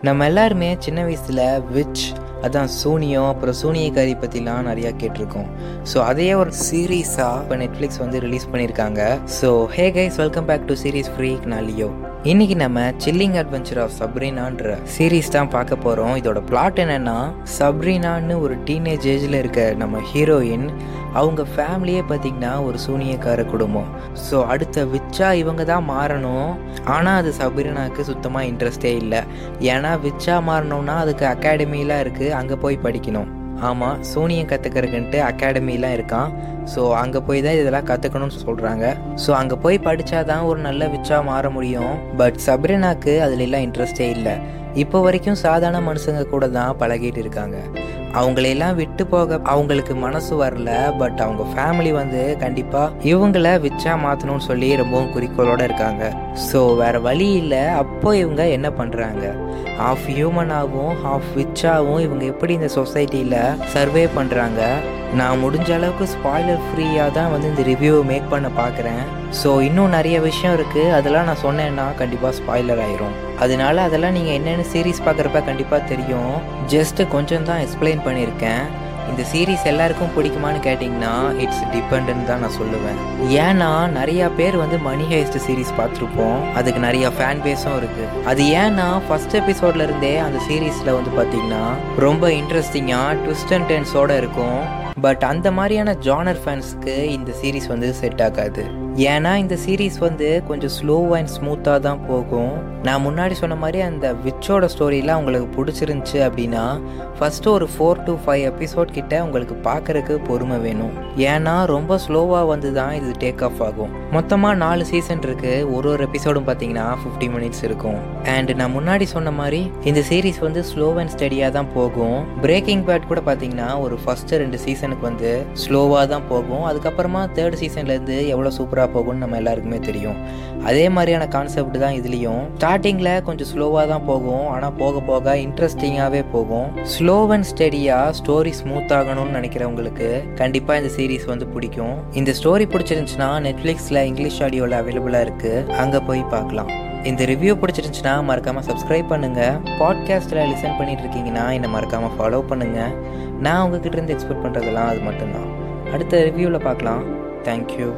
நம்ம எல்லாருமே சின்ன வயசில் விச் அதான் சூனியம் அப்புறம் சூனியக்காரி பற்றிலாம் நிறையா கேட்டிருக்கோம். ஸோ அதையே ஒரு சீரீஸாக இப்போ நெட்ஃப்ளிக்ஸ் வந்து ரிலீஸ் பண்ணியிருக்காங்க so hey guys welcome back to series freak நாளியோ இன்னைக்கு நம்ம சில்லிங் அட்வென்ச்சர் ஆஃப் சப்ரீனான்ற சீரீஸ் தான் பார்க்க போகிறோம் இதோட பிளாட் என்னன்னா சப்ரீனான்னு ஒரு டீனேஜ் ஏஜில் இருக்க நம்ம ஹீரோயின் அவங்க ஃபேமிலியே பார்த்தீங்கன்னா ஒரு சூனியக்கார குடும்பம். ஸோ அடுத்த விச்சா இவங்க தான் மாறணும். ஆனால் அது சபரினாக்கு சுத்தமாக இன்ட்ரெஸ்டே இல்லை. ஏன்னா விச்சா மாறணும்னா அதுக்கு அகாடமிலாம் இருக்குது அங்கே போய் படிக்கணும். ஆமாம் சூனியம் கற்றுக்கிறதுக்குன்ட்டு அகாடமிலாம் இருக்கான். ஸோ அங்கே போய் தான் இதெல்லாம் கற்றுக்கணும்னு சொல்கிறாங்க ஸோ அங்கே போய் படித்தா தான் ஒரு நல்ல விச்சா மாற முடியும். பட் சப்ரினாக்கு அதுலலாம் இன்ட்ரெஸ்டே இல்லை. இப்போ வரைக்கும் சாதாரண மனுஷங்க கூட தான் பழகிட்டு இருக்காங்க. அவங்களையெல்லாம் விட்டு போக அவங்களுக்கு மனசு வரல பட் அவங்க ஃபேமிலி வந்து கண்டிப்பாக இவங்கள விச்சா மாற்றணும்னு சொல்லி ரொம்பவும் குறிக்கோளோட இருக்காங்க. ஸோ வேற வழி இல்லை. அப்போ இவங்க என்ன பண்ணுறாங்க ஹாஃப் ஹியூமனாகவும் ஹாஃப் விச்சாகவும் இவங்க எப்படி இந்த சொசைட்டியில் சர்வே பண்ணுறாங்க நான் முடிஞ்ச அளவுக்கு ஸ்பாய்லர் ஃப்ரீயாக தான் வந்து இந்த ரிவ்யூவை மேக் பண்ண பார்க்குறேன் ஸோ இன்னும் நிறைய விஷயம் இருக்குது அதெல்லாம் நான் சொன்னேன்னா கண்டிப்பாக ஸ்பாய்லர் ஆயிரும். அதனால அதெல்லாம் நீங்கள் என்னென்ன சீரீஸ் பார்க்குறப்ப கண்டிப்பாக தெரியும். ஜஸ்ட்டு கொஞ்சம் தான் எக்ஸ்பிளைன் பண்ணியிருக்கேன். இந்த சீரீஸ் எல்லாருக்கும் பிடிக்குமான்னு கேட்டிங்கன்னா இட்ஸ் டிபெண்ட்னு தான் நான் சொல்லுவேன். ஏன்னா நிறைய பேர் வந்து மணி ஹைஸ்ட் சீரீஸ் பார்த்துருப்போம். அதுக்கு நிறைய ஃபேன் பேஸும் இருக்கு. அது ஏன்னா ஃபர்ஸ்ட் எபிசோட்ல இருந்தே அந்த சீரீஸ்ல வந்து பார்த்தீங்கன்னா ரொம்ப இன்ட்ரெஸ்டிங்காக ட்விஸ்ட் அண்ட் டென்ஸோட இருக்கும். பட் அந்த மாதிரியான ஜானர் ஃபேன்ஸ்க்கு இந்த சீரீஸ் வந்து செட் ஆகாது. ஏன்னா இந்த சீரீஸ் வந்து கொஞ்சம் ஸ்லோ அண்ட் ஸ்மூத்தாக தான் போகும். நான் முன்னாடி சொன்ன மாதிரி அந்த விச்சோட ஸ்டோரிலாம் உங்களுக்கு பிடிச்சிருந்துச்சு அப்படின்னா ஃபஸ்ட்டு ஒரு ஃபோர் டு ஃபைவ் எபிசோட் கிட்ட உங்களுக்கு பார்க்கறதுக்கு பொறுமை வேணும். ஏன்னா ரொம்ப ஸ்லோவாக வந்து தான் இது டேக் ஆஃப் ஆகும். மொத்தமாக நாலு சீசன் இருக்கு. ஒரு ஒரு எபிசோடும் பார்த்தீங்கன்னா ஃபிஃப்டி மினிட்ஸ் இருக்கும். அண்ட் நான் முன்னாடி சொன்ன மாதிரி இந்த சீரீஸ் வந்து ஸ்லோ அண்ட் ஸ்டடியாக தான் போகும். பிரேக்கிங் பேட் கூட பார்த்தீங்கன்னா ஒரு ஃபஸ்ட்டு ரெண்டு சீசனுக்கு வந்து ஸ்லோவாக தான் போகும். அதுக்கப்புறமா தேர்ட் சீசன்லேருந்து எவ்வளோ சூப்பராக போகும்னு நம்ம எல்லாருக்குமே தெரியும். அதே மாதிரியான கான்செப்ட் தான் இதுலேயும். ஸ்டார்டிங்கில் கொஞ்சம் ஸ்லோவாக தான் போகும். ஆனால் போக போக இன்ட்ரெஸ்டிங்காகவே போகும். ஸ்லோ அண்ட் ஸ்டடியாக ஸ்டோரி ஸ்மூத் ஆகணும்னு நினைக்கிறவங்களுக்கு கண்டிப்பாக இந்த சீரீஸ் வந்து பிடிக்கும். இந்த ஸ்டோரி பிடிச்சிருந்துச்சுன்னா நெட்ஃப்ளிக்ஸில் இங்கிலீஷ் ஆடியோவில் அவைலபிளாக இருக்குது அங்கே போய் பார்க்கலாம். இந்த ரிவ்யூ பிடிச்சிருந்துச்சுன்னா மறக்காமல் சப்ஸ்கிரைப் பண்ணுங்கள் பாட்காஸ்ட்டில் லிசன் பண்ணிட்டு இருக்கீங்கன்னா என்னை மறக்காமல் ஃபாலோ பண்ணுங்கள் நான் உங்ககிட்ட இருந்து எக்ஸ்பெக்ட் பண்ணுறதெல்லாம் அது மட்டும்தான். அடுத்த ரிவ்யூவில் பார்க்கலாம். தேங்க்யூ